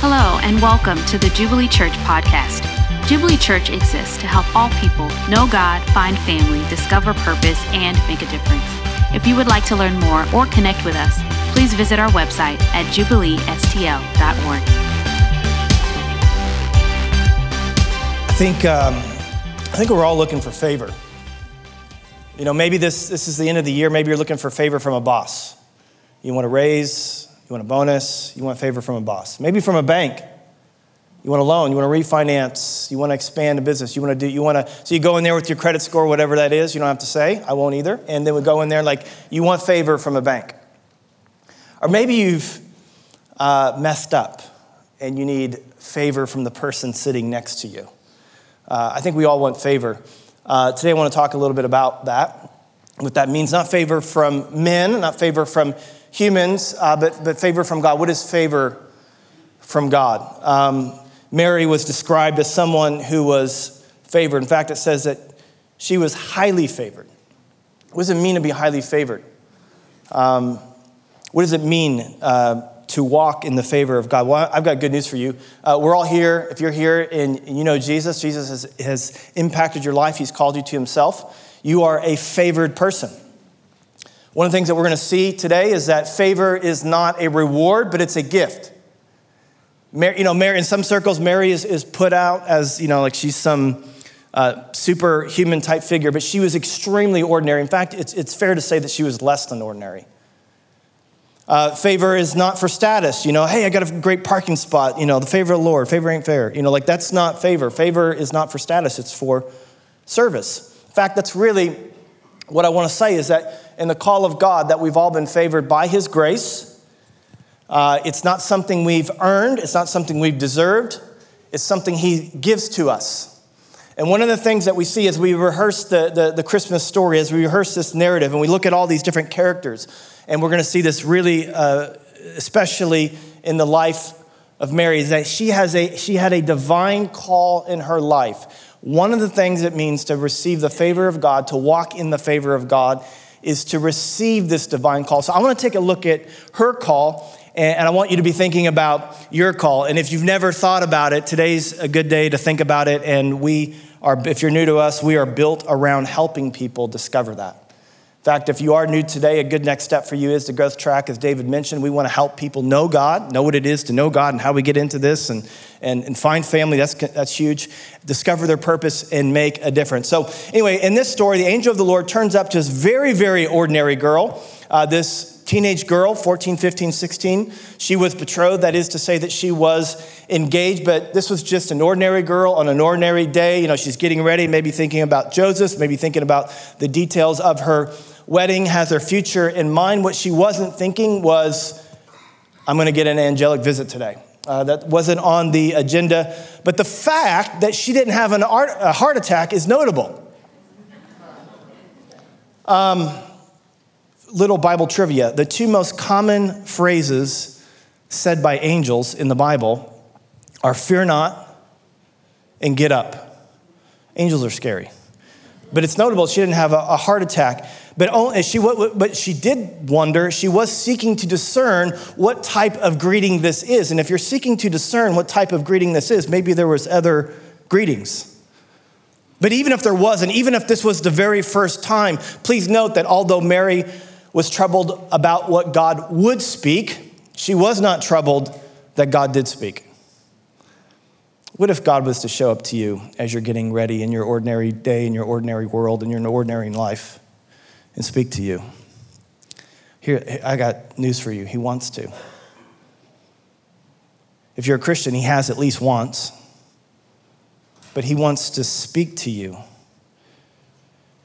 Hello, and welcome to the Jubilee Church podcast. Jubilee Church exists to help all people know God, find family, discover purpose, and make a difference. If you would like to learn more or connect with us, please visit our website at jubileestl.org. I think, um, I think we're all looking for favor. You know, maybe this, this is the end of the year. Maybe you're looking for favor from a boss. You want to raise, you want a bonus, you want favor from a boss. Maybe from a bank. You want a loan, you want to refinance, you want to expand a business, you want to do, you want to, so you go in there with your credit score, whatever that is, you don't have to say, I won't either. And then we go in there like, you want favor from a bank. Or maybe you've uh, messed up and you need favor from the person sitting next to you. Uh, I think we all want favor. Uh, today I want to talk a little bit about that, what that means. Not favor from men, not favor from humans, uh, but, but favor from God. What is favor from God? Um, Mary was described as someone who was favored. In fact, it says that she was highly favored. What does it mean to be highly favored? Um, what does it mean uh, to walk in the favor of God? Well, I've got good news for you. Uh, we're all here. If you're here and you know Jesus, Jesus has, has impacted your life, He's called you to Himself. You are a favored person. One of the things that we're going to see today is that favor is not a reward, but it's a gift. Mary, you know, Mary, in some circles, Mary is, is put out as, you know, like she's some uh, superhuman type figure, but she was extremely ordinary. In fact, it's, it's fair to say that she was less than ordinary. Uh, favor is not for status. You know, hey, I got a great parking spot. You know, the favor of the Lord. Favor ain't fair. You know, like that's not favor. Favor is not for status, it's for service. In fact, that's really what I want to say is that in the call of God that we've all been favored by His grace. Uh, it's not something we've earned, it's not something we've deserved, it's something He gives to us. And one of the things that we see as we rehearse the, the, the Christmas story, as we rehearse this narrative, and we look at all these different characters, and we're going to see this really, uh, especially in the life of Mary, is that she, has a, she had a divine call in her life. One of the things it means to receive the favor of God, to walk in the favor of God, is to receive this divine call. So I want to take a look at her call, and I want you to be thinking about your call. And if you've never thought about it, today's a good day to think about it. And we are, if you're new to us, we are built around helping people discover that. In fact, if you are new today, a good next step for you is the growth track. As David mentioned, we want to help people know God, know what it is to know God and how we get into this and, and, and find family. That's, that's huge. Discover their purpose and make a difference. So, anyway, in this story, the angel of the Lord turns up to this very, very ordinary girl, uh, this teenage girl, 14, 15, 16. She was betrothed, that is to say that she was engaged, but this was just an ordinary girl on an ordinary day. You know, she's getting ready, maybe thinking about Joseph, maybe thinking about the details of her wedding, has her future in mind. What she wasn't thinking was, I'm going to get an angelic visit today. Uh, that wasn't on the agenda. But the fact that she didn't have an art, a heart attack is notable. Um, little Bible trivia the two most common phrases said by angels in the Bible are fear not and get up. Angels are scary. But it's notable she didn't have a, heart attack. But, she, but she did wonder, she was seeking to discern what type of greeting this is. And if you're seeking to discern what type of greeting this is, maybe there was other greetings. But even if there wasn't, even if this was the very first time, please note that although Mary was troubled about what God would speak, she was not troubled that God did speak. What if God was to show up to you as you're getting ready in your ordinary day, in your ordinary world, in your ordinary life, and speak to you? Here, I got news for you. He wants to. If you're a Christian, He has at least once, but He wants to speak to you.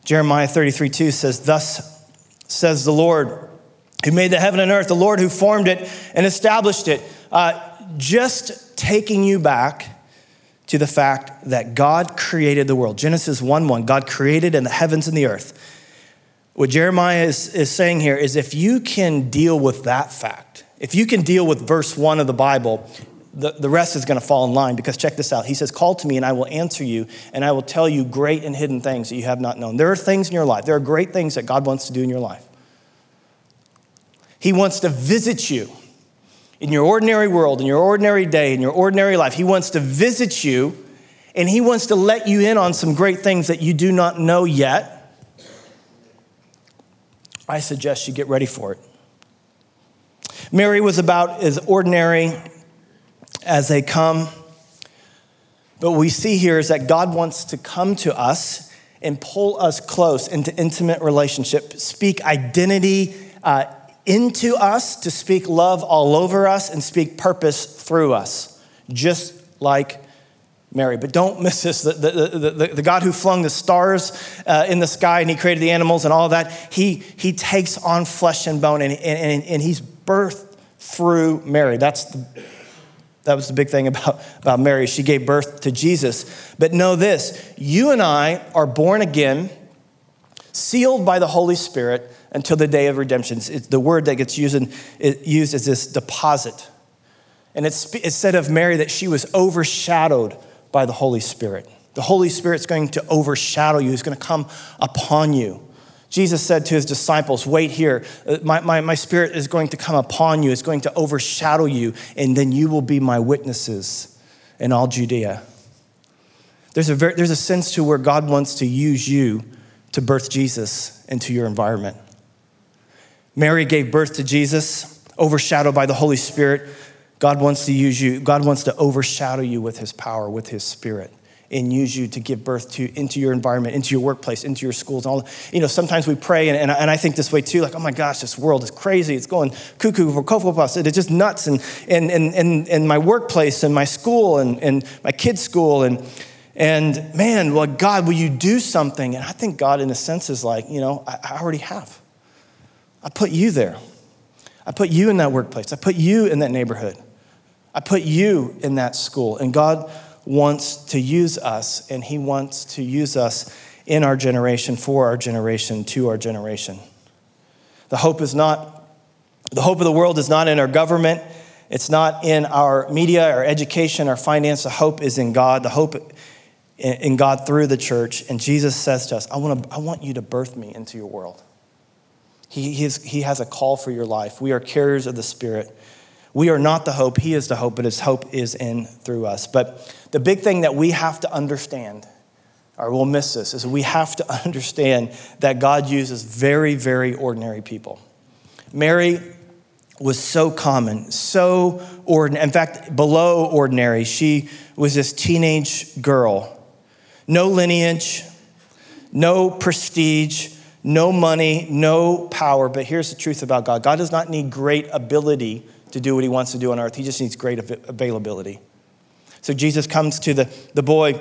Jeremiah 33 2 says, Thus says the Lord, who made the heaven and earth, the Lord who formed it and established it. Uh, just taking you back to the fact that God created the world. Genesis 1 1, God created in the heavens and the earth. What Jeremiah is, is saying here is if you can deal with that fact, if you can deal with verse 1 of the Bible, the, the rest is going to fall in line because check this out. He says, Call to me and I will answer you and I will tell you great and hidden things that you have not known. There are things in your life, there are great things that God wants to do in your life. He wants to visit you in your ordinary world, in your ordinary day, in your ordinary life. He wants to visit you and He wants to let you in on some great things that you do not know yet. I suggest you get ready for it. Mary was about as ordinary as they come. But what we see here is that God wants to come to us and pull us close into intimate relationship, speak identity uh, into us, to speak love all over us, and speak purpose through us, just like Mary. But don't miss this. The, the, the, the God who flung the stars uh, in the sky and he created the animals and all that, he, he takes on flesh and bone and, and, and he's birthed through Mary. That's the, that was the big thing about, about Mary. She gave birth to Jesus. But know this you and I are born again, sealed by the Holy Spirit until the day of redemption. It's the word that gets used, in, used as this deposit. And it's, it said of Mary that she was overshadowed by the Holy Spirit. The Holy Spirit's going to overshadow you, He's going to come upon you. Jesus said to his disciples, Wait here. Uh, my, my, my spirit is going to come upon you, it's going to overshadow you, and then you will be my witnesses in all Judea. There's a, very, there's a sense to where God wants to use you to birth Jesus into your environment. Mary gave birth to Jesus, overshadowed by the Holy Spirit. God wants to use you, God wants to overshadow you with his power, with his spirit, and use you to give birth to into your environment, into your workplace, into your schools. all, you know, sometimes we pray, and, and, and I think this way too, like, oh my gosh, this world is crazy. It's going cuckoo for cocoa puffs. It's just nuts. And in and, and, and my workplace and my school and, and my kids' school and and man, well, God, will you do something? And I think God, in a sense, is like, you know, I, I already have. I put you there. I put you in that workplace. I put you in that neighborhood. I put you in that school. And God wants to use us, and He wants to use us in our generation, for our generation, to our generation. The hope is not, the hope of the world is not in our government. It's not in our media, our education, our finance. The hope is in God. The hope in God through the church. And Jesus says to us, I want, to, I want you to birth me into your world. He, he, he has a call for your life. We are carriers of the Spirit. We are not the hope, He is the hope, but His hope is in through us. But the big thing that we have to understand, or we'll miss this, is we have to understand that God uses very, very ordinary people. Mary was so common, so ordinary. In fact, below ordinary. She was this teenage girl. No lineage, no prestige, no money, no power. But here's the truth about God God does not need great ability to do what he wants to do on earth. He just needs great availability. So Jesus comes to the, the boy,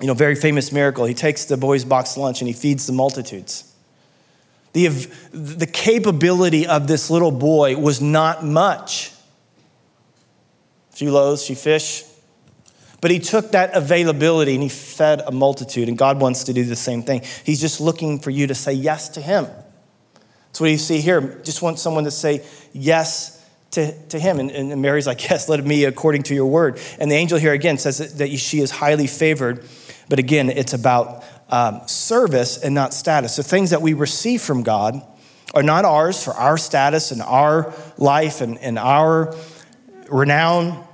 you know, very famous miracle. He takes the boy's box lunch and he feeds the multitudes. The, the capability of this little boy was not much. Few loaves, few fish. But he took that availability and he fed a multitude, and God wants to do the same thing. He's just looking for you to say yes to him. That's what you see here. Just want someone to say yes to, to him. And, and Mary's like, Yes, let it be according to your word. And the angel here again says that, she is highly favored. But again, it's about um, service and not status. The things that we receive from God are not ours for our status and our life and, and our renown.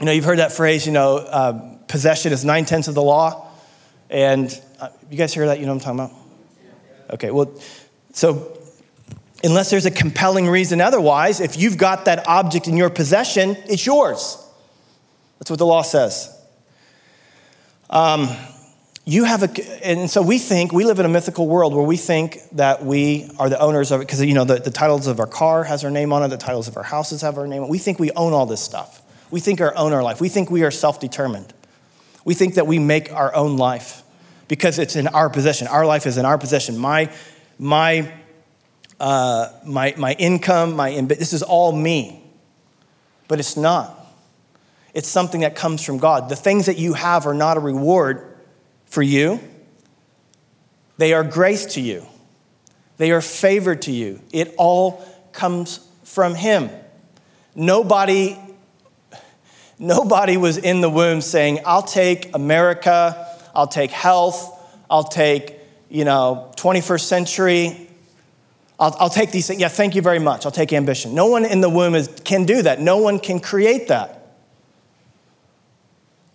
You know, you've heard that phrase, you know, uh, possession is nine tenths of the law. And uh, you guys hear that? You know what I'm talking about? Okay, well, so unless there's a compelling reason otherwise, if you've got that object in your possession, it's yours. That's what the law says. Um, you have a, and so we think, we live in a mythical world where we think that we are the owners of it, because, you know, the, the titles of our car has our name on it, the titles of our houses have our name on it. We think we own all this stuff. We think our own our life. We think we are self determined. We think that we make our own life because it's in our possession. Our life is in our possession. My, my uh, my, my income, my this is all me. But it's not. It's something that comes from God. The things that you have are not a reward for you, they are grace to you, they are favor to you. It all comes from Him. Nobody, nobody was in the womb saying, I'll take America, I'll take health, I'll take, you know, 21st century, I'll, I'll take these things. Yeah, thank you very much. I'll take ambition. No one in the womb is, can do that. No one can create that.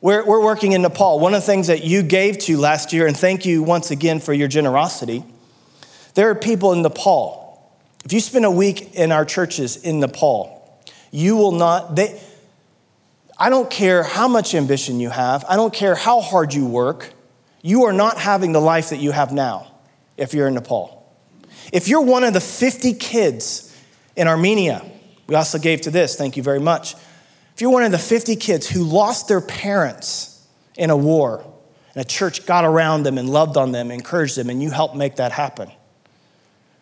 We're, we're working in Nepal. One of the things that you gave to last year, and thank you once again for your generosity, there are people in Nepal. If you spend a week in our churches in Nepal, you will not, they, I don't care how much ambition you have, I don't care how hard you work, you are not having the life that you have now if you're in Nepal. If you're one of the 50 kids in Armenia, we also gave to this, thank you very much. If you're one of the 50 kids who lost their parents in a war, and a church got around them and loved on them, encouraged them, and you helped make that happen.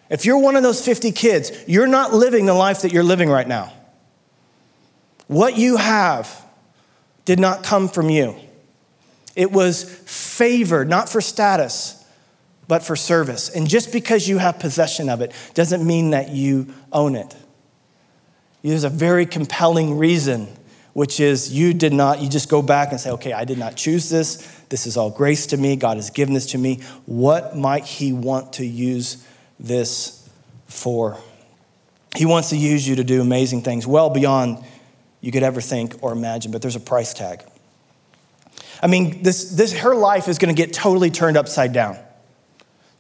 If you're one of those 50 kids, you're not living the life that you're living right now. What you have did not come from you. It was favored, not for status, but for service. And just because you have possession of it doesn't mean that you own it. There's a very compelling reason, which is you did not, you just go back and say, okay, I did not choose this. This is all grace to me. God has given this to me. What might He want to use this for? He wants to use you to do amazing things well beyond you could ever think or imagine, but there's a price tag. I mean, this, this, her life is going to get totally turned upside down.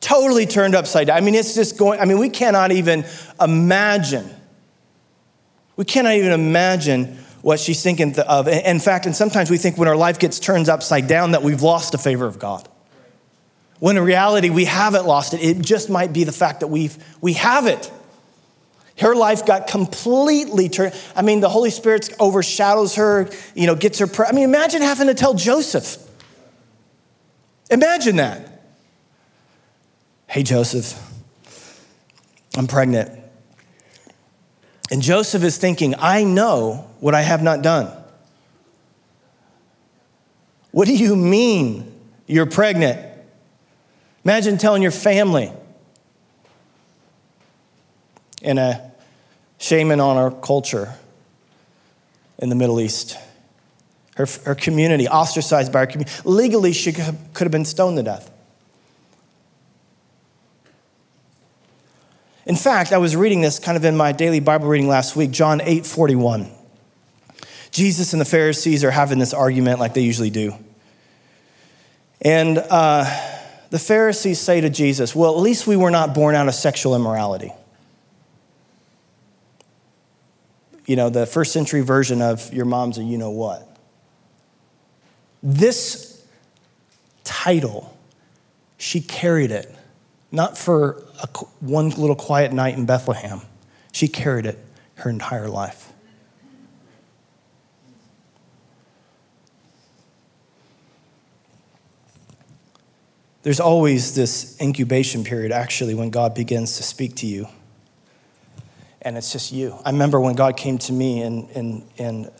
Totally turned upside down. I mean, it's just going, I mean, we cannot even imagine. We cannot even imagine what she's thinking of. In fact, and sometimes we think when our life gets turned upside down that we've lost the favor of God. When in reality, we haven't lost it. It just might be the fact that we've, we have it. Her life got completely turned. I mean, the Holy Spirit overshadows her, you know, gets her. Pre- I mean, imagine having to tell Joseph. Imagine that. Hey, Joseph, I'm pregnant. And Joseph is thinking, I know what I have not done. What do you mean you're pregnant? Imagine telling your family in a Shame-honor culture in the Middle East. Her, her community, ostracized by her community. Legally, she could have been stoned to death. In fact, I was reading this kind of in my daily Bible reading last week, John 8 41. Jesus and the Pharisees are having this argument like they usually do. And uh, the Pharisees say to Jesus, Well, at least we were not born out of sexual immorality. you know, the first century version of your mom's a you know what. This title, she carried it, not for a, one little quiet night in Bethlehem. She carried it her entire life. There's always this incubation period, actually, when God begins to speak to you and it's just you. I remember when God came to me and, and, and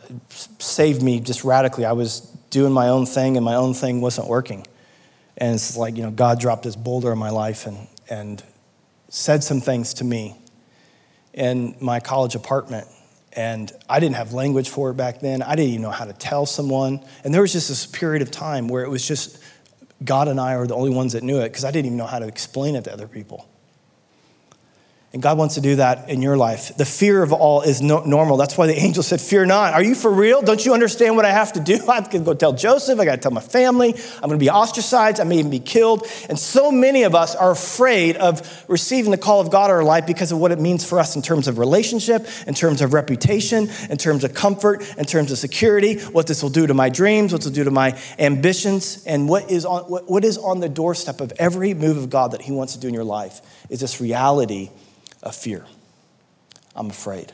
saved me just radically. I was doing my own thing, and my own thing wasn't working. And it's like, you know, God dropped this boulder in my life and, and said some things to me in my college apartment. And I didn't have language for it back then. I didn't even know how to tell someone. And there was just this period of time where it was just God and I are the only ones that knew it because I didn't even know how to explain it to other people. And God wants to do that in your life. The fear of all is no, normal. That's why the angel said, Fear not. Are you for real? Don't you understand what I have to do? I have to go tell Joseph. I got to tell my family. I'm going to be ostracized. I may even be killed. And so many of us are afraid of receiving the call of God in our life because of what it means for us in terms of relationship, in terms of reputation, in terms of comfort, in terms of security, what this will do to my dreams, what this will do to my ambitions, and what is on, what, what is on the doorstep of every move of God that He wants to do in your life is this reality of fear. I'm afraid.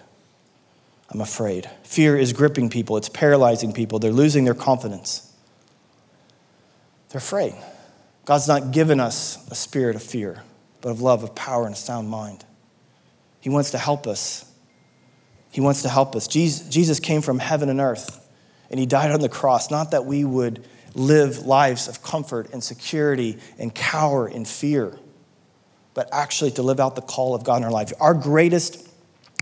I'm afraid. Fear is gripping people, it's paralyzing people. They're losing their confidence. They're afraid. God's not given us a spirit of fear, but of love, of power, and a sound mind. He wants to help us. He wants to help us. Jesus came from heaven and earth, and He died on the cross, not that we would live lives of comfort and security and cower in fear but actually to live out the call of God in our life. Our greatest,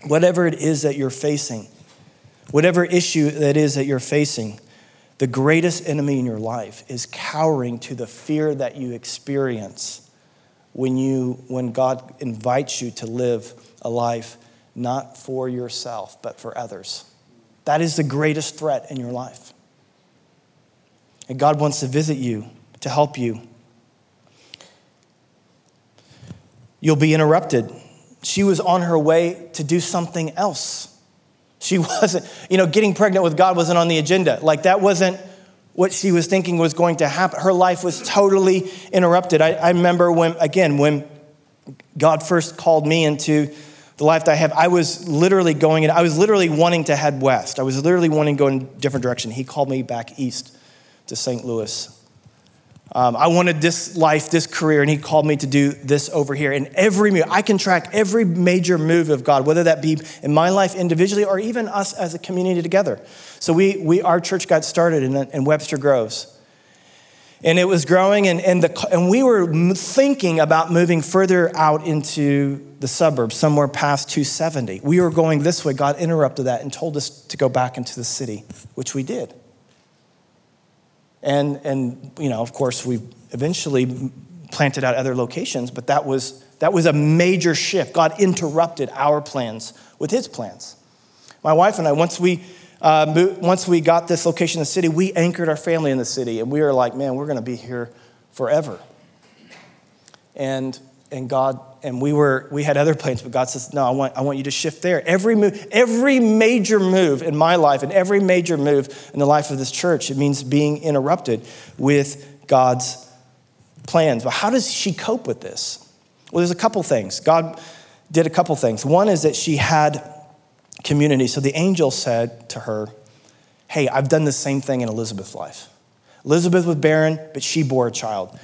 whatever it is that you're facing, whatever issue that is that you're facing, the greatest enemy in your life is cowering to the fear that you experience when, you, when God invites you to live a life not for yourself, but for others. That is the greatest threat in your life. And God wants to visit you, to help you. You'll be interrupted. She was on her way to do something else. She wasn't, you know, getting pregnant with God wasn't on the agenda. Like that wasn't what she was thinking was going to happen. Her life was totally interrupted. I, I remember when, again, when God first called me into the life that I have, I was literally going in, I was literally wanting to head west. I was literally wanting to go in a different direction. He called me back east to St. Louis. Um, I wanted this life, this career, and he called me to do this over here. And every move, I can track every major move of God, whether that be in my life individually or even us as a community together. So we, we our church got started in, in Webster Groves. And it was growing, and, and, the, and we were thinking about moving further out into the suburbs, somewhere past 270. We were going this way. God interrupted that and told us to go back into the city, which we did. And, and you know, of course, we eventually planted out other locations, but that was, that was a major shift. God interrupted our plans with his plans. My wife and I, once we, uh, once we got this location in the city, we anchored our family in the city, and we were like, man, we're going to be here forever. And, and God and we were we had other plans but god says no i want, I want you to shift there. Every move every major move in my life and every major move in the life of this church it means being interrupted with god's plans. But how does she cope with this? Well there's a couple things. God did a couple things. One is that she had community. So the angel said to her hey i've done the same thing in elizabeth's life. Elizabeth was barren but she bore a child.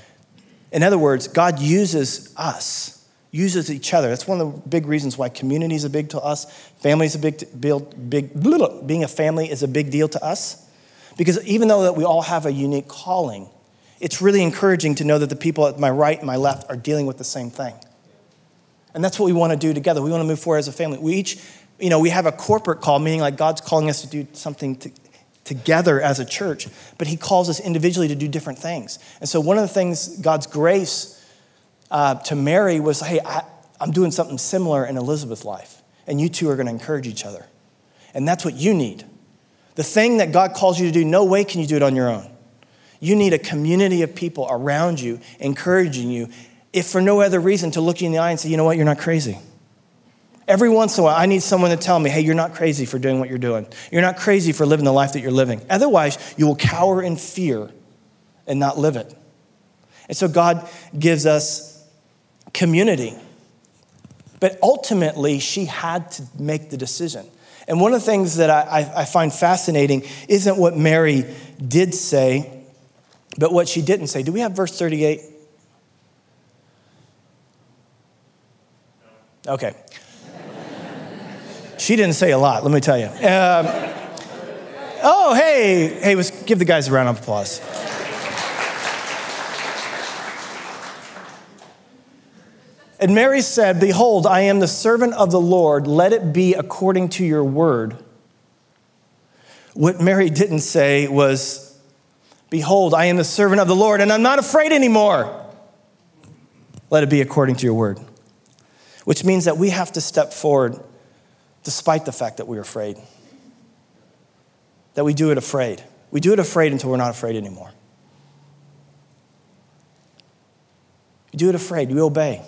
In other words god uses us uses each other. That's one of the big reasons why community is a big to us. Family is a big, big, big being a family is a big deal to us. Because even though that we all have a unique calling, it's really encouraging to know that the people at my right and my left are dealing with the same thing. And that's what we want to do together. We want to move forward as a family. We each, you know, we have a corporate call, meaning like God's calling us to do something to, together as a church, but He calls us individually to do different things. And so, one of the things God's grace uh, to Mary was, hey, I, I'm doing something similar in Elizabeth's life, and you two are going to encourage each other. And that's what you need. The thing that God calls you to do, no way can you do it on your own. You need a community of people around you, encouraging you, if for no other reason, to look you in the eye and say, you know what, you're not crazy. Every once in a while, I need someone to tell me, hey, you're not crazy for doing what you're doing. You're not crazy for living the life that you're living. Otherwise, you will cower in fear and not live it. And so God gives us community. But ultimately, she had to make the decision. And one of the things that I, I, find fascinating isn't what Mary did say, but what she didn't say. Do we have verse 38? Okay. she didn't say a lot, let me tell you. Um, oh, hey, hey, let's give the guys a round of applause. And Mary said, Behold, I am the servant of the Lord. Let it be according to your word. What Mary didn't say was, Behold, I am the servant of the Lord, and I'm not afraid anymore. Let it be according to your word. Which means that we have to step forward despite the fact that we're afraid. That we do it afraid. We do it afraid until we're not afraid anymore. You do it afraid, we obey.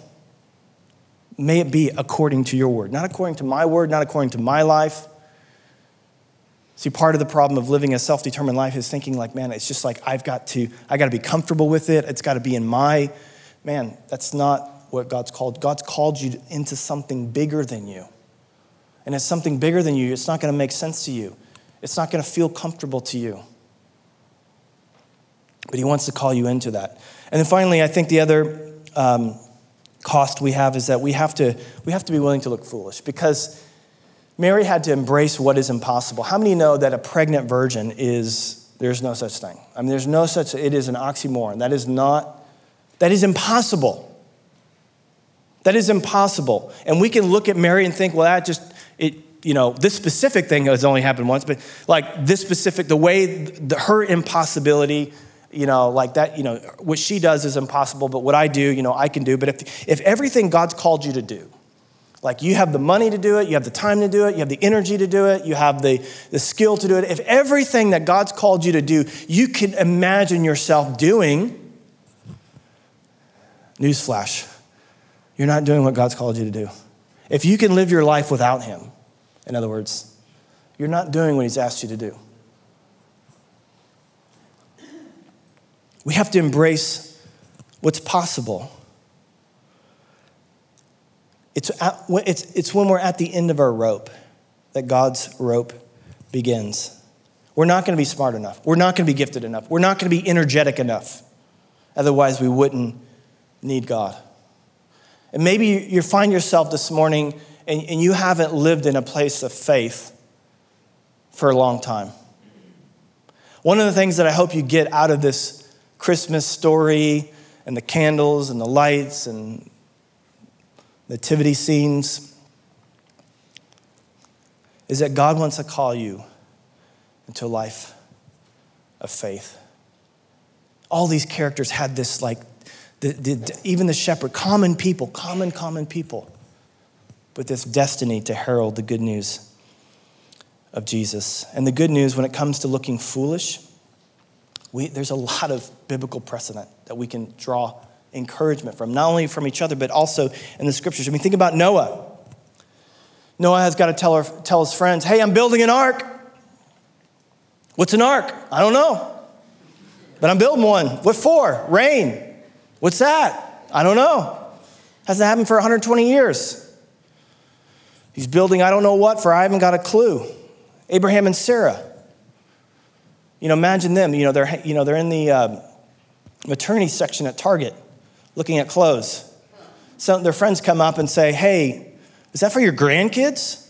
May it be according to your word, not according to my word, not according to my life. See, part of the problem of living a self determined life is thinking, like, man, it's just like I've got to, I got to be comfortable with it. It's got to be in my, man, that's not what God's called. God's called you into something bigger than you. And it's something bigger than you. It's not going to make sense to you, it's not going to feel comfortable to you. But He wants to call you into that. And then finally, I think the other um, cost we have is that we have to, we have to be willing to look foolish because Mary had to embrace what is impossible. How many know that a pregnant virgin is, there's no such thing? I mean, there's no such, it is an oxymoron. That is not, that is impossible. That is impossible. And we can look at Mary and think, well, that just, it, you know, this specific thing has only happened once, but like this specific, the way, the, her impossibility you know, like that, you know, what she does is impossible, but what I do, you know, I can do. But if, if everything God's called you to do, like you have the money to do it, you have the time to do it, you have the energy to do it, you have the, the skill to do it. If everything that God's called you to do, you can imagine yourself doing, newsflash, you're not doing what God's called you to do. If you can live your life without Him, in other words, you're not doing what He's asked you to do. We have to embrace what's possible. It's, at, it's, it's when we're at the end of our rope that God's rope begins. We're not going to be smart enough. We're not going to be gifted enough. We're not going to be energetic enough. Otherwise, we wouldn't need God. And maybe you find yourself this morning and, and you haven't lived in a place of faith for a long time. One of the things that I hope you get out of this Christmas story and the candles and the lights and nativity scenes is that God wants to call you into a life of faith. All these characters had this, like, the, the, even the shepherd, common people, common, common people, with this destiny to herald the good news of Jesus. And the good news when it comes to looking foolish we, there's a lot of biblical precedent that we can draw encouragement from, not only from each other, but also in the scriptures. I mean, think about Noah. Noah has got to tell, her, tell his friends, hey, I'm building an ark. What's an ark? I don't know. But I'm building one. What for? Rain. What's that? I don't know. Hasn't happened for 120 years. He's building I don't know what for I haven't got a clue. Abraham and Sarah. You know, imagine them. You know, they're, you know, they're in the uh, maternity section at Target looking at clothes. So their friends come up and say, Hey, is that for your grandkids?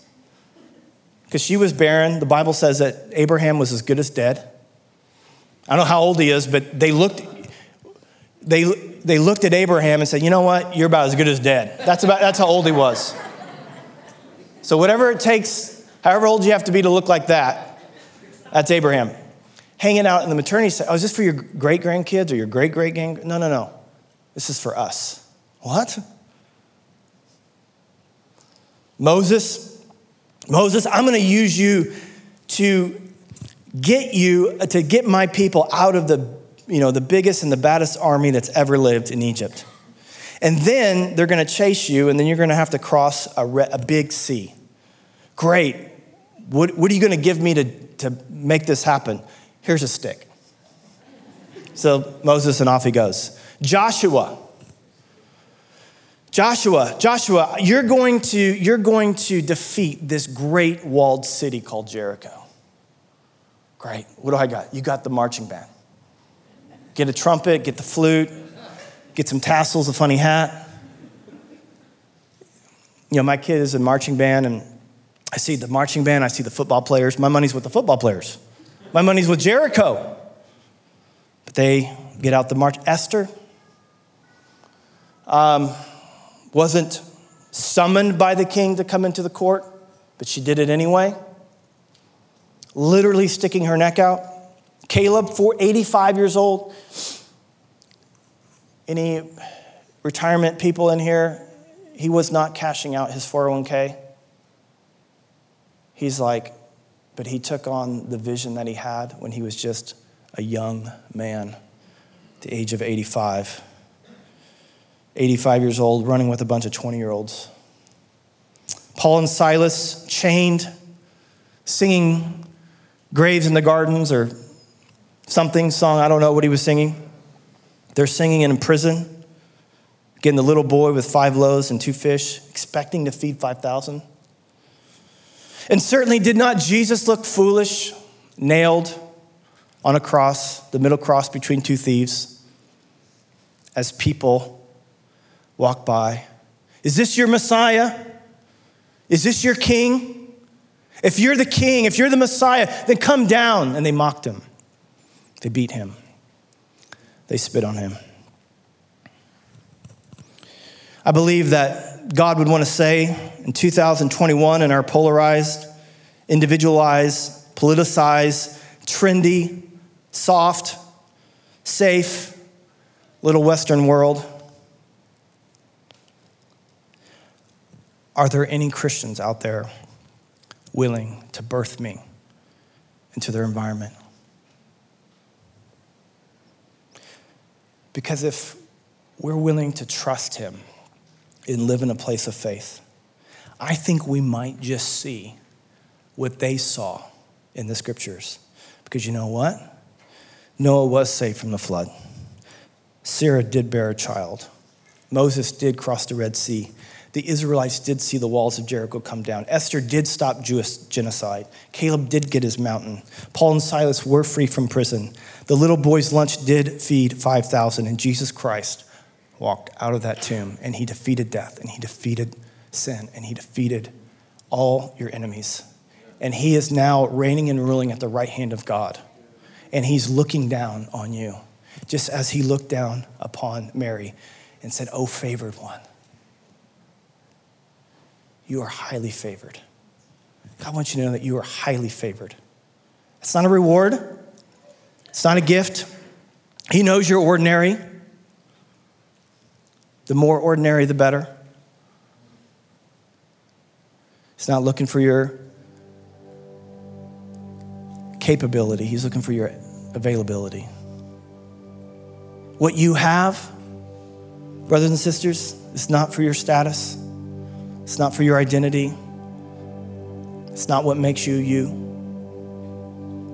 Because she was barren. The Bible says that Abraham was as good as dead. I don't know how old he is, but they looked, they, they looked at Abraham and said, You know what? You're about as good as dead. That's, about, that's how old he was. So, whatever it takes, however old you have to be to look like that, that's Abraham hanging out in the maternity center. Oh, is this for your great grandkids or your great great grand? No, no, no. This is for us. What? Moses, Moses, I'm going to use you to get you uh, to get my people out of the you know the biggest and the baddest army that's ever lived in Egypt. And then they're going to chase you, and then you're going to have to cross a, re- a big sea. Great. What, what are you going to give me to, to make this happen? Here's a stick. So Moses and off he goes. Joshua. Joshua, Joshua, you're going to, you're going to defeat this great walled city called Jericho. Great. What do I got? You got the marching band. Get a trumpet, get the flute, get some tassels, a funny hat. You know, my kid is in marching band, and I see the marching band, I see the football players. My money's with the football players. My money's with Jericho. But they get out the march. Esther um, wasn't summoned by the king to come into the court, but she did it anyway, literally sticking her neck out. Caleb, 85 years old. Any retirement people in here? He was not cashing out his 401k. He's like, but he took on the vision that he had when he was just a young man, the age of 85. 85 years old, running with a bunch of 20 year olds. Paul and Silas chained, singing Graves in the Gardens or something song. I don't know what he was singing. They're singing in prison. Getting the little boy with five loaves and two fish, expecting to feed 5,000. And certainly did not Jesus look foolish, nailed on a cross, the middle cross between two thieves, as people walk by? Is this your Messiah? Is this your king? If you're the king, if you're the Messiah, then come down. And they mocked him. They beat him. They spit on him. I believe God would want to say in 2021 in our polarized, individualized, politicized, trendy, soft, safe little Western world. Are there any Christians out there willing to birth me into their environment? Because if we're willing to trust Him and live in a place of faith, I think we might just see what they saw in the scriptures. Because you know what? Noah was saved from the flood. Sarah did bear a child. Moses did cross the Red Sea. The Israelites did see the walls of Jericho come down. Esther did stop Jewish genocide. Caleb did get his mountain. Paul and Silas were free from prison. The little boy's lunch did feed 5,000, and Jesus Christ walked out of that tomb and he defeated death and he defeated sin and he defeated all your enemies. And he is now reigning and ruling at the right hand of God. And he's looking down on you, just as he looked down upon Mary and said, Oh, favored one, you are highly favored. God wants you to know that you are highly favored. It's not a reward, it's not a gift. He knows you're ordinary. The more ordinary, the better. He's not looking for your capability, He's looking for your availability. What you have, brothers and sisters, is not for your status, it's not for your identity, it's not what makes you you.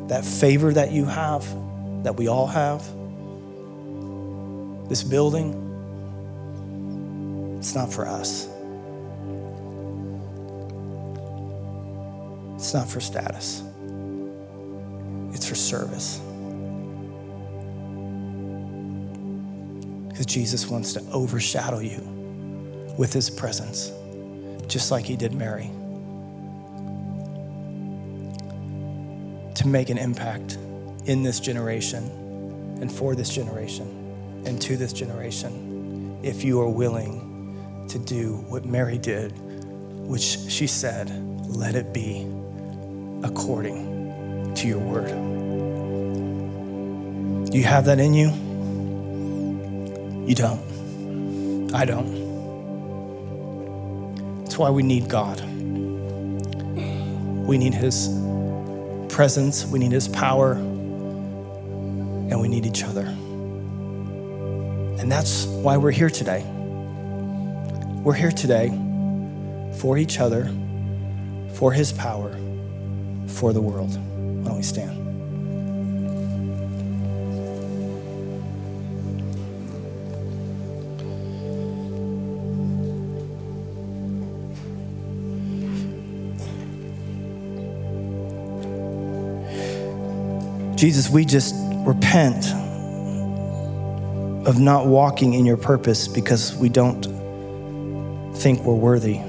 That favor that you have, that we all have, this building, it's not for us. It's not for status, it's for service. Because Jesus wants to overshadow you with his presence, just like he did Mary. To make an impact in this generation and for this generation and to this generation if you are willing to do what Mary did, which she said, let it be according to your word. Do you have that in you? You don't. I don't. That's why we need God. We need His presence, we need His power, and we need each other. And that's why we're here today. We're here today for each other, for His power for the world. Why don't we stand? Jesus, we just repent of not walking in your purpose because we don't think we're worthy.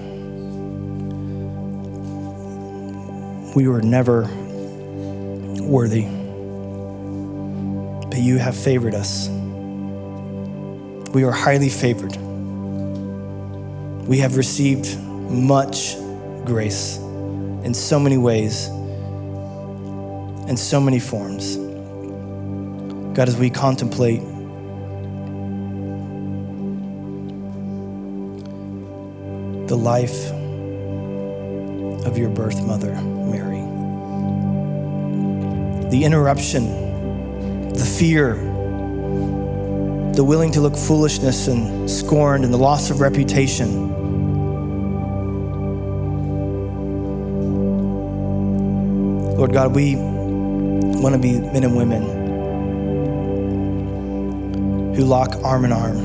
we were never worthy, but you have favored us. We are highly favored. We have received much grace in so many ways, in so many forms. God, as we contemplate the life of your birth mother, Mary. The interruption, the fear, the willing to look foolishness and scorned, and the loss of reputation. Lord God, we want to be men and women who lock arm in arm,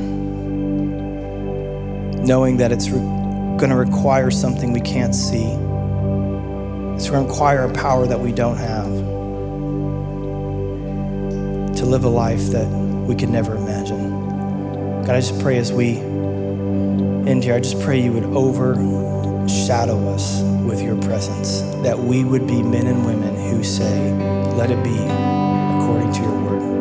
knowing that it's going to require something we can't see. It's going to require a power that we don't have to live a life that we could never imagine. God, I just pray as we end here, I just pray you would overshadow us with your presence, that we would be men and women who say, Let it be according to your word.